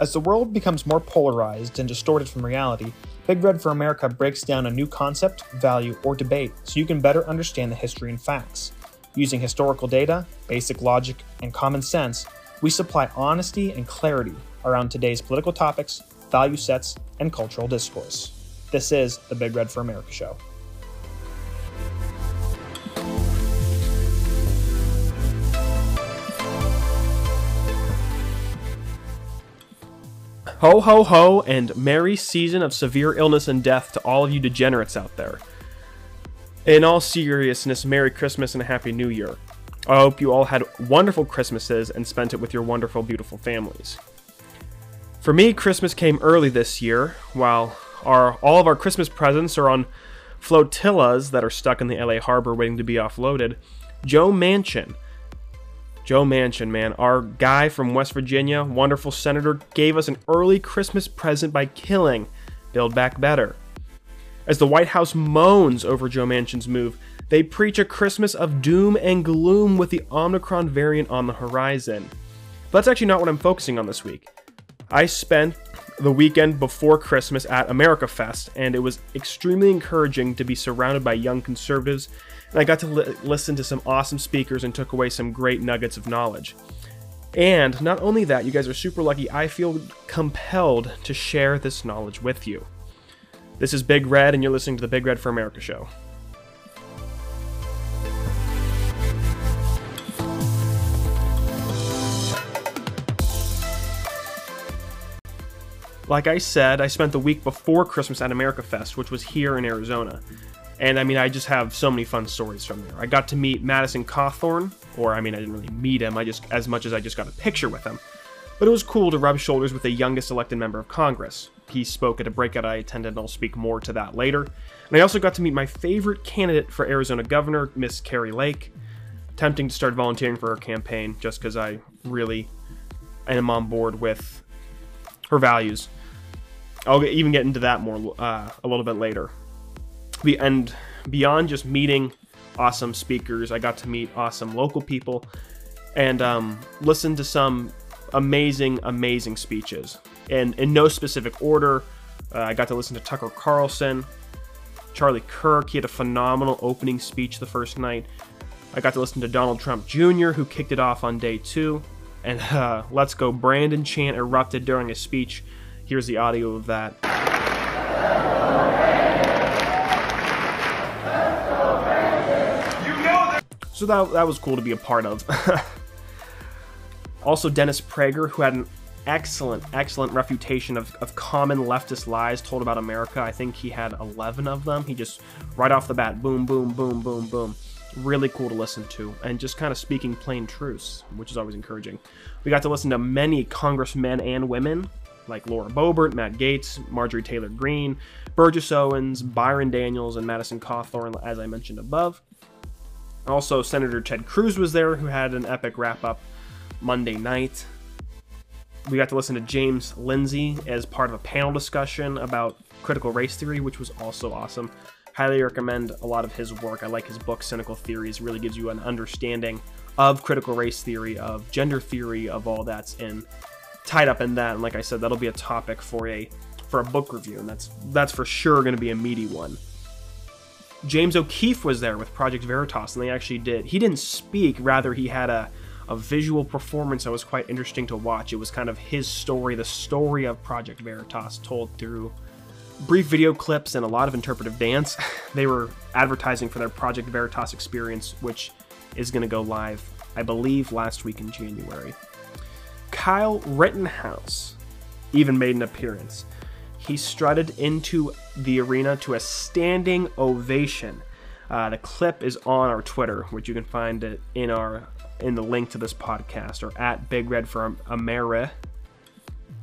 As the world becomes more polarized and distorted from reality, Big Red for America breaks down a new concept, value, or debate so you can better understand the history and facts. Using historical data, basic logic, and common sense, we supply honesty and clarity around today's political topics, value sets, and cultural discourse. This is the Big Red for America show. Ho, ho, ho, and merry season of severe illness and death to all of you degenerates out there. In all seriousness, Merry Christmas and a Happy New Year. I hope you all had wonderful Christmases and spent it with your wonderful, beautiful families. For me, Christmas came early this year, while our all of our Christmas presents are on flotillas that are stuck in the LA harbor waiting to be offloaded. Joe Manchin, Joe Manchin, man, our guy from West Virginia, wonderful senator, gave us an early Christmas present by killing Build Back Better. As the White House moans over Joe Manchin's move, they preach a Christmas of doom and gloom with the Omicron variant on the horizon. But that's actually not what I'm focusing on this week. I spent the weekend before Christmas at America Fest, and it was extremely encouraging to be surrounded by young conservatives and I got to li- listen to some awesome speakers and took away some great nuggets of knowledge. And not only that, you guys are super lucky, I feel compelled to share this knowledge with you. This is Big Red, and you're listening to the Big Red for America show. Like I said, I spent the week before Christmas at America Fest, which was here in Arizona. And I mean, I just have so many fun stories from there. I got to meet Madison Cawthorn, or I mean, I didn't really meet him, I just, as much as I just got a picture with him. But it was cool to rub shoulders with the youngest elected member of Congress. He spoke at a breakout I attended, and I'll speak more to that later. And I also got to meet my favorite candidate for Arizona governor, Miss Kari Lake. Tempting to start volunteering for her campaign just because I really am on board with her values. I'll even get into that more uh, a little bit later and beyond just meeting awesome speakers, I got to meet awesome local people and um, listen to some amazing, amazing speeches. And in no specific order, uh, I got to listen to Tucker Carlson, Charlie Kirk. He had a phenomenal opening speech the first night. I got to listen to Donald Trump Jr., who kicked it off on day two. And uh, Let's Go Brandon chant erupted during his speech. Here's the audio of that. So that, that was cool to be a part of. also, Dennis Prager, who had an excellent, excellent refutation of, of common leftist lies told about America. I think he had 11 of them. He just, right off the bat, boom, boom, boom, boom, boom. Really cool to listen to, and just kind of speaking plain truths, which is always encouraging. We got to listen to many congressmen and women, like Lauren Boebert, Matt Gaetz, Marjorie Taylor Greene, Burgess Owens, Byron Donalds, and Madison Cawthorn, as I mentioned above. Also, Senator Ted Cruz was there, who had an epic wrap up Monday night. We got to listen to James Lindsay as part of a panel discussion about critical race theory, which was also awesome. Highly recommend a lot of his work. I like his book, Cynical Theories. Really gives you an understanding of critical race theory, of gender theory, of all that's in tied up in that. And like I said, that'll be a topic for a for a book review, and that's that's for sure going to be a meaty one. James O'Keefe was there with Project Veritas, and they actually did. He didn't speak, rather, he had a, a visual performance that was quite interesting to watch. It was kind of his story, the story of Project Veritas, told through brief video clips and a lot of interpretive dance. they were advertising for their Project Veritas experience, which is going to go live, I believe, last week in January. Kyle Rittenhouse even made an appearance. He strutted into the arena to a standing ovation. Uh, the clip is on our Twitter, which you can find it in our in the link to this podcast or at Big Red for Ameri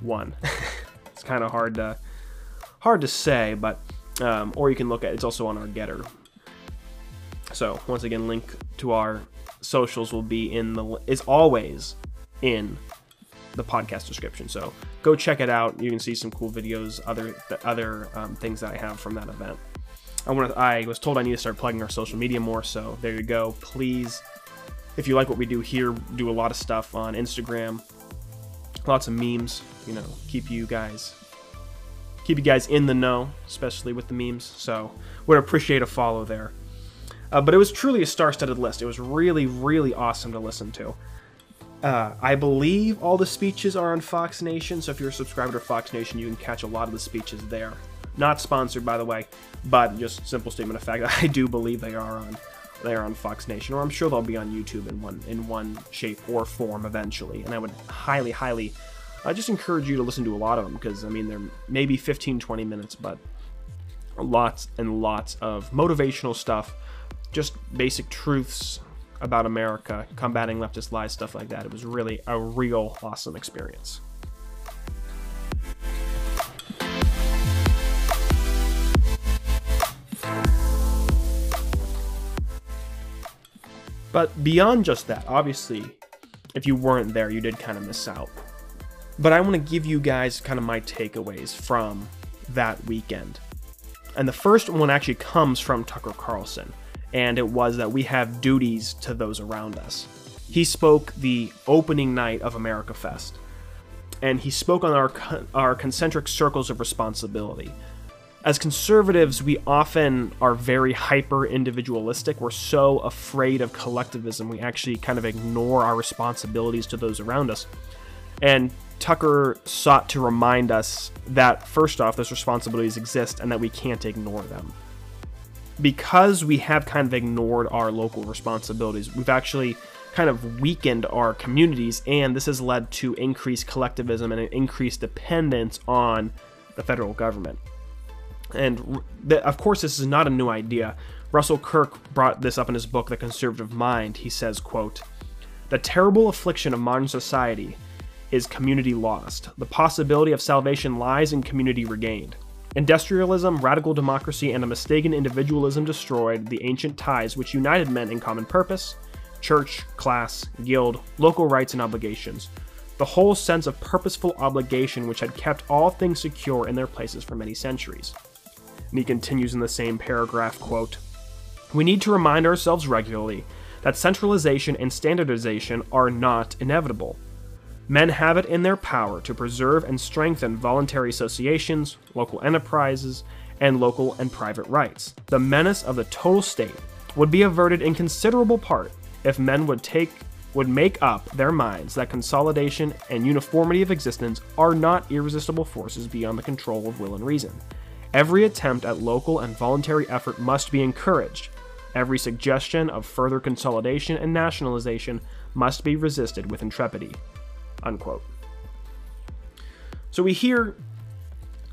one. it's kind of hard to hard to say, but um, or you can look at it's also on our GETTR. So once again, link to our socials will be in the is always in the podcast description. So go check it out. You can see some cool videos, other other um, things that I have from that event. I want to. I was told I need to start plugging our social media more. So there you go. Please, if you like what we do here, do a lot of stuff on Instagram, lots of memes. You know, keep you guys keep you guys in the know, especially with the memes. So would appreciate a follow there. Uh, but it was truly a star-studded list. It was really, really awesome to listen to. Uh, I believe all the speeches are on Fox Nation, so if you're a subscriber to Fox Nation, you can catch a lot of the speeches there. Not sponsored, by the way, but just simple statement of fact. I do believe they are on they are on Fox Nation, or I'm sure they'll be on YouTube in one in one shape or form eventually. And I would highly, highly, I just encourage you to listen to a lot of them because I mean they're maybe 15, 20 minutes, but lots and lots of motivational stuff, just basic truths about America, combating leftist lies, stuff like that. It was really a real awesome experience. But beyond just that, obviously, if you weren't there, you did kind of miss out. But I want to give you guys kind of my takeaways from that weekend. And the first one actually comes from Tucker Carlson and it was that we have duties to those around us. He spoke the opening night of America Fest, and he spoke on our, our concentric circles of responsibility. As conservatives, we often are very hyper individualistic. We're so afraid of collectivism, we actually kind of ignore our responsibilities to those around us. And Tucker sought to remind us that, first off, those responsibilities exist and that we can't ignore them because we have kind of ignored our local responsibilities, we've actually kind of weakened our communities, and this has led to increased collectivism and an increased dependence on the federal government. And of course, this is not a new idea. Russell Kirk brought this up in his book, The Conservative Mind. He says, quote, The terrible affliction of modern society is community lost. The possibility of salvation lies in community regained. Industrialism, radical democracy, and a mistaken individualism destroyed the ancient ties which united men in common purpose church, class, guild, local rights and obligations. The whole sense of purposeful obligation which had kept all things secure in their places for many centuries. And he continues in the same paragraph quote, We need to remind ourselves regularly that centralization and standardization are not inevitable. Men have it in their power to preserve and strengthen voluntary associations, local enterprises, and local and private rights. The menace of the total state would be averted in considerable part if men would take would make up their minds that consolidation and uniformity of existence are not irresistible forces beyond the control of will and reason. Every attempt at local and voluntary effort must be encouraged. Every suggestion of further consolidation and nationalization must be resisted with intrepidity unquote. So we hear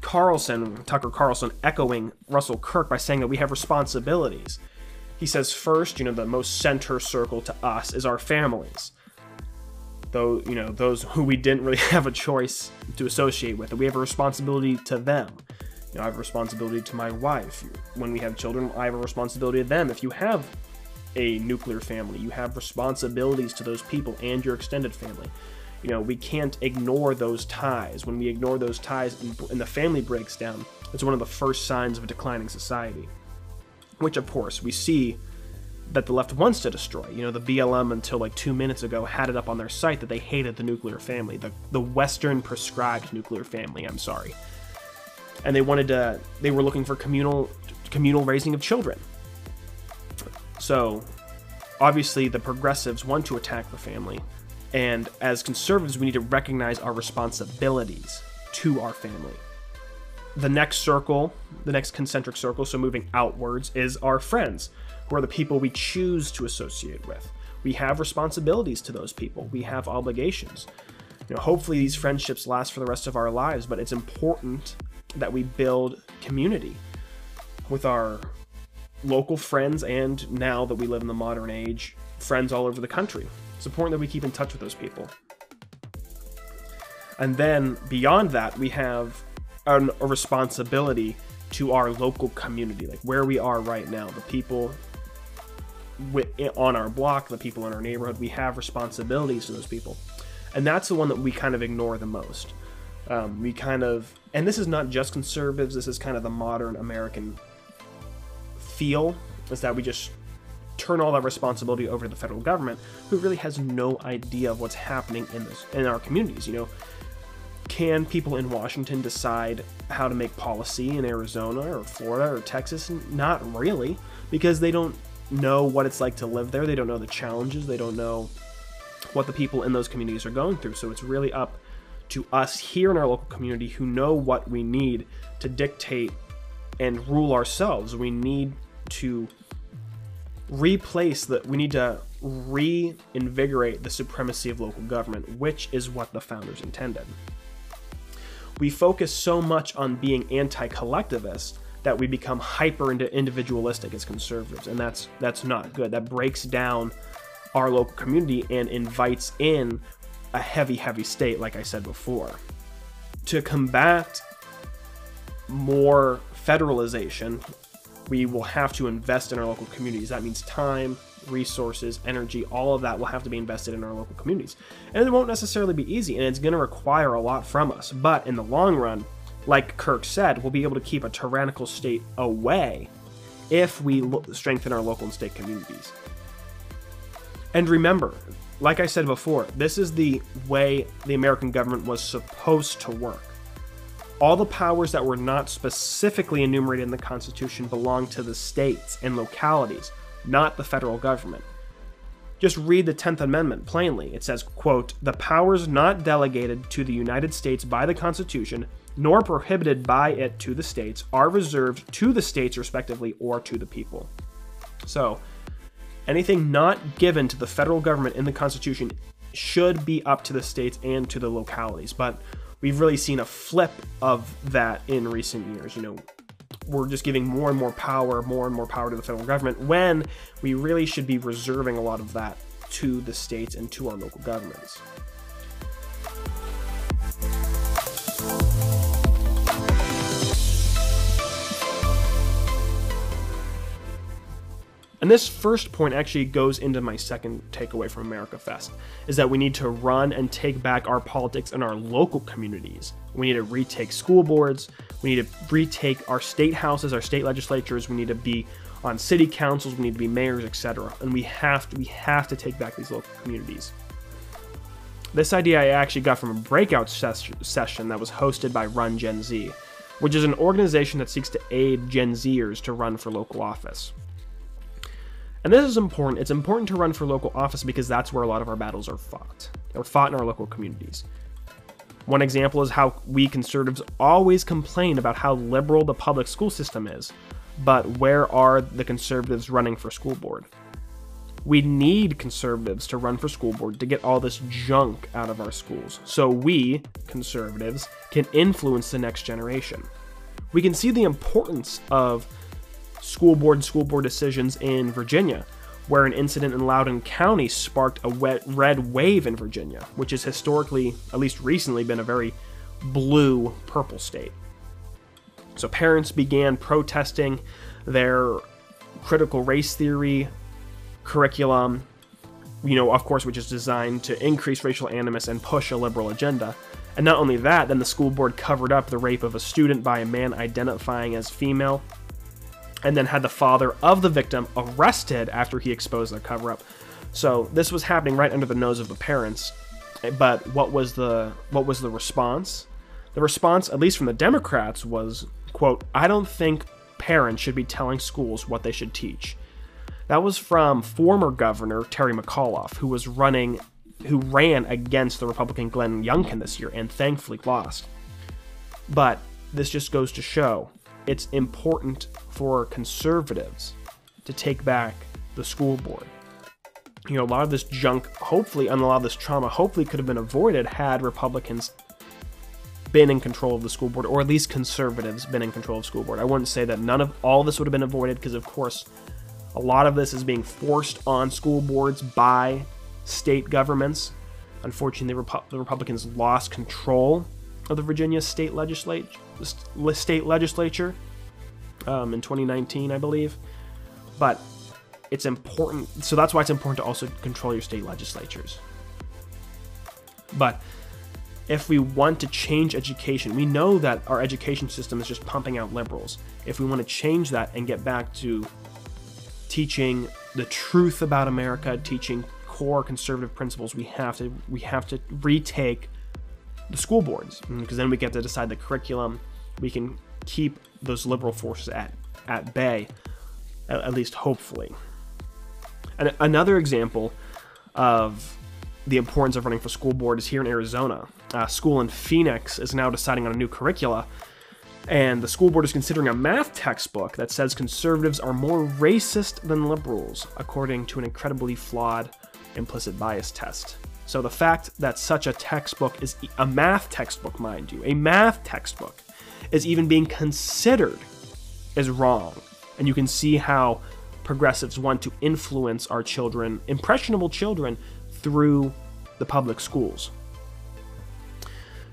Carlson, Tucker Carlson, echoing Russell Kirk by saying that we have responsibilities. He says, first, you know, the most center circle to us is our families. Though, you know, those who we didn't really have a choice to associate with. We have a responsibility to them. You know, I have a responsibility to my wife. When we have children, I have a responsibility to them. If you have a nuclear family, you have responsibilities to those people and your extended family you know, we can't ignore those ties. When we ignore those ties and, the family breaks down, it's one of the first signs of a declining society. Which, of course, we see that the left wants to destroy. You know, the BLM until like two minutes ago had it up on their site that they hated the nuclear family, the, the Western prescribed nuclear family, I'm sorry. And they wanted to, they were looking for communal, communal raising of children. So, obviously, the progressives want to attack the family, and as conservatives, we need to recognize our responsibilities to our family. The next circle, the next concentric circle, so moving outwards, is our friends, who are the people we choose to associate with. We have responsibilities to those people, we have obligations. You know, hopefully, these friendships last for the rest of our lives, but it's important that we build community with our local friends and now that we live in the modern age, friends all over the country. It's important that we keep in touch with those people. And then beyond that, we have an, a responsibility to our local community, like where we are right now, the people on our block, the people in our neighborhood. We have responsibilities to those people, and that's the one that we kind of ignore the most. Um, we kind of, and this is not just conservatives. This is kind of the modern American feel, is that we just turn all that responsibility over to the federal government, who really has no idea of what's happening in this in our communities. You know, can people in Washington decide how to make policy in Arizona or Florida or Texas? Not really, because they don't know what it's like to live there. They don't know the challenges. They don't know what the people in those communities are going through. So it's really up to us here in our local community who know what we need to dictate and rule ourselves. We need to replace that, we need to reinvigorate the supremacy of local government, which is what the founders intended. We focus so much on being anti collectivist that we become hyper into individualistic as conservatives, and that's that's not good. That breaks down our local community and invites in a heavy, heavy state, like I said before. To combat more federalization, we will have to invest in our local communities. That means time, resources, energy, all of that will have to be invested in our local communities. And it won't necessarily be easy, and it's going to require a lot from us. But in the long run, like Kirk said, we'll be able to keep a tyrannical state away if we lo- strengthen our local and state communities. And remember, like I said before, this is the way the American government was supposed to work. All the powers that were not specifically enumerated in the Constitution belong to the states and localities, not the federal government. Just read the 10th Amendment plainly. It says, quote, "The powers not delegated to the United States by the Constitution nor prohibited by it to the states are reserved to the states respectively or to the people." So, anything not given to the federal government in the Constitution should be up to the states and to the localities. But we've really seen a flip of that in recent years. You know, we're just giving more and more power, more and more power to the federal government when we really should be reserving a lot of that to the states and to our local governments. And this first point actually goes into my second takeaway from America Fest is that we need to run and take back our politics in our local communities. We need to retake school boards, we need to retake our state houses, our state legislatures, we need to be on city councils, we need to be mayors, etc. And we have to we have to take back these local communities. This idea I actually got from a breakout ses- session that was hosted by Run Gen Z, which is an organization that seeks to aid Gen Zers to run for local office. And this is important. It's important to run for local office because that's where a lot of our battles are fought. They're fought in our local communities. One example is how we conservatives always complain about how liberal the public school system is, but where are the conservatives running for school board? We need conservatives to run for school board to get all this junk out of our schools so we, conservatives, can influence the next generation. We can see the importance of school board and school board decisions in Virginia, where an incident in Loudoun County sparked a wet red wave in Virginia, which has historically, at least recently, been a very blue purple state. So parents began protesting their critical race theory curriculum, you know, of course, which is designed to increase racial animus and push a liberal agenda. And not only that, then the school board covered up the rape of a student by a man identifying as female and then had the father of the victim arrested after he exposed the cover up. So this was happening right under the nose of the parents. But what was the what was the response? The response, at least from the Democrats, was quote, I don't think parents should be telling schools what they should teach. That was from former governor Terry McAuliffe, who was running who ran against the Republican Glenn Youngkin this year and thankfully lost. But this just goes to show it's important for conservatives to take back the school board. You know, a lot of this junk, hopefully, and a lot of this trauma, hopefully, could have been avoided had Republicans been in control of the school board, or at least conservatives been in control of school board. I wouldn't say that none of all this would have been avoided, because of course, a lot of this is being forced on school boards by state governments. Unfortunately, the, Repu- the Republicans lost control of the Virginia state legislature, state legislature um, in 2019, I believe. But it's important, so that's why it's important to also control your state legislatures. But if we want to change education, we know that our education system is just pumping out liberals. If we want to change that and get back to teaching the truth about America, teaching core conservative principles, we have to we have to retake the school boards, because then we get to decide the curriculum. We can keep those liberal forces at at bay, at, at least hopefully. And another example of the importance of running for school board is here in Arizona. School in Phoenix is now deciding on a new curricula, and the school board is considering a math textbook that says conservatives are more racist than liberals, according to an incredibly flawed implicit bias test. So the fact that such a textbook is a math textbook, mind you, a math textbook, is even being considered is wrong. And you can see how progressives want to influence our children, impressionable children, through the public schools.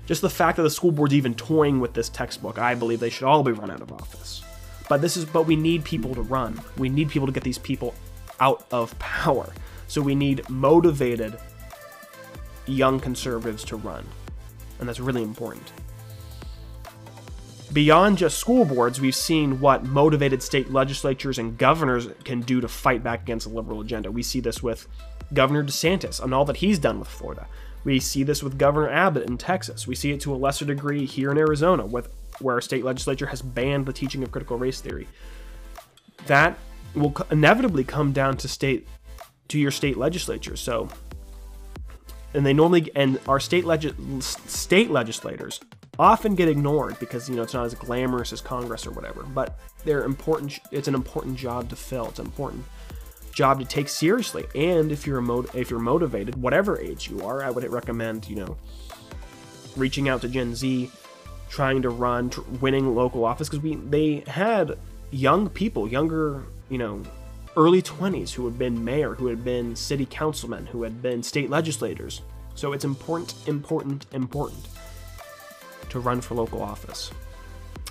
Just the fact that the school board's even toying with this textbook, I believe they should all be run out of office. But this is but we need people to run. We need people to get these people out of power. So we need motivated young conservatives to run. And that's really important. Beyond just school boards, we've seen what motivated state legislatures and governors can do to fight back against the liberal agenda. We see this with Governor DeSantis and all that he's done with Florida. We see this with Governor Abbott in Texas. We see it to a lesser degree here in Arizona, with where our state legislature has banned the teaching of critical race theory. That will inevitably come down to state to your state legislature. So, and they normally and our state leg- state legislators often get ignored because you know it's not as glamorous as Congress or whatever. But they're important. It's an important job to fill. It's an important job to take seriously. And if you're if you're motivated, whatever age you are, I would recommend you know reaching out to Gen Z, trying to run, tr- winning local office because we they had young people, younger you know early 20s who had been mayor, who had been city councilmen, who had been state legislators. So it's important, important, important to run for local office.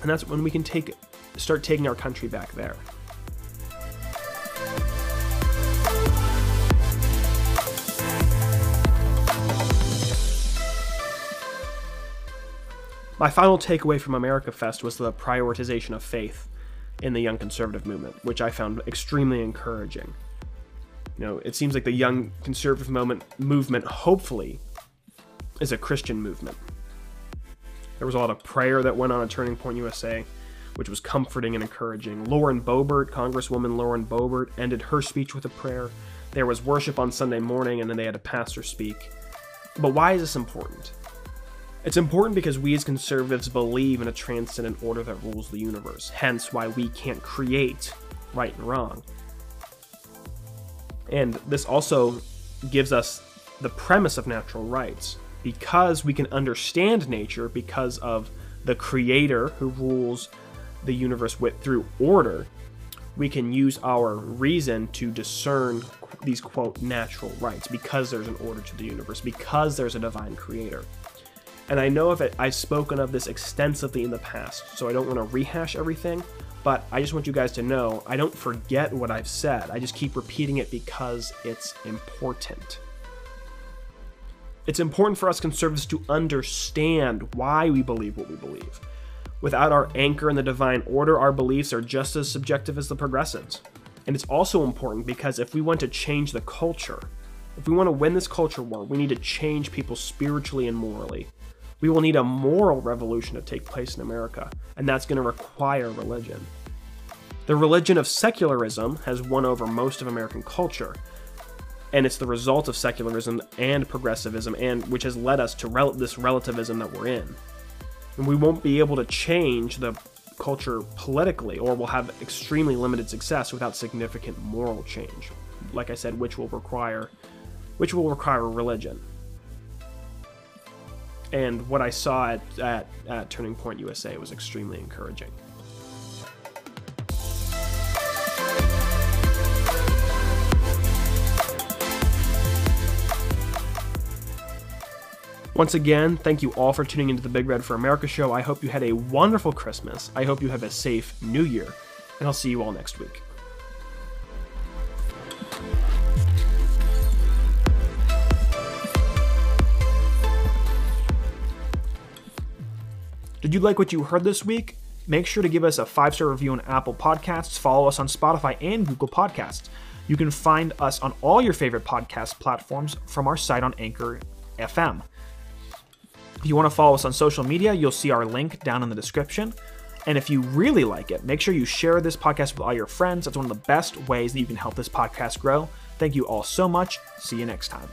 And that's when we can take start taking our country back there. My final takeaway from America Fest was the prioritization of faith in the young conservative movement, which I found extremely encouraging. You know, it seems like the young conservative moment movement hopefully is a Christian movement. There was a lot of prayer that went on at Turning Point USA, which was comforting and encouraging. Lauren Boebert, Congresswoman Lauren Boebert, ended her speech with a prayer. There was worship on Sunday morning, and then they had a pastor speak. But why is this important? It's important because we as conservatives believe in a transcendent order that rules the universe, hence why we can't create right and wrong. And this also gives us the premise of natural rights. Because we can understand nature because of the creator who rules the universe with through order, we can use our reason to discern these quote natural rights because there's an order to the universe, because there's a divine creator. And I know if it, I've spoken of this extensively in the past, so I don't want to rehash everything, but I just want you guys to know I don't forget what I've said. I just keep repeating it because it's important. It's important for us conservatives to understand why we believe what we believe. Without our anchor in the divine order, our beliefs are just as subjective as the progressives. And it's also important because if we want to change the culture, if we want to win this culture war, we need to change people spiritually and morally we will need a moral revolution to take place in America, and that's going to require religion. The religion of secularism has won over most of American culture, and it's the result of secularism and progressivism, and which has led us to rel- this relativism that we're in. And we won't be able to change the culture politically, or we'll have extremely limited success without significant moral change. Like I said, which will require, which will require religion and what I saw at, at, at Turning Point USA was extremely encouraging. Once again, thank you all for tuning into the Big Red for America show. I hope you had a wonderful Christmas. I hope you have a safe new year, and I'll see you all next week. Did you like what you heard this week? Make sure to give us a five star review on Apple Podcasts, follow us on Spotify and Google Podcasts. You can find us on all your favorite podcast platforms from our site on Anchor FM. If you want to follow us on social media, you'll see our link down in the description. And if you really like it, make sure you share this podcast with all your friends. That's one of the best ways that you can help this podcast grow. Thank you all so much. See you next time.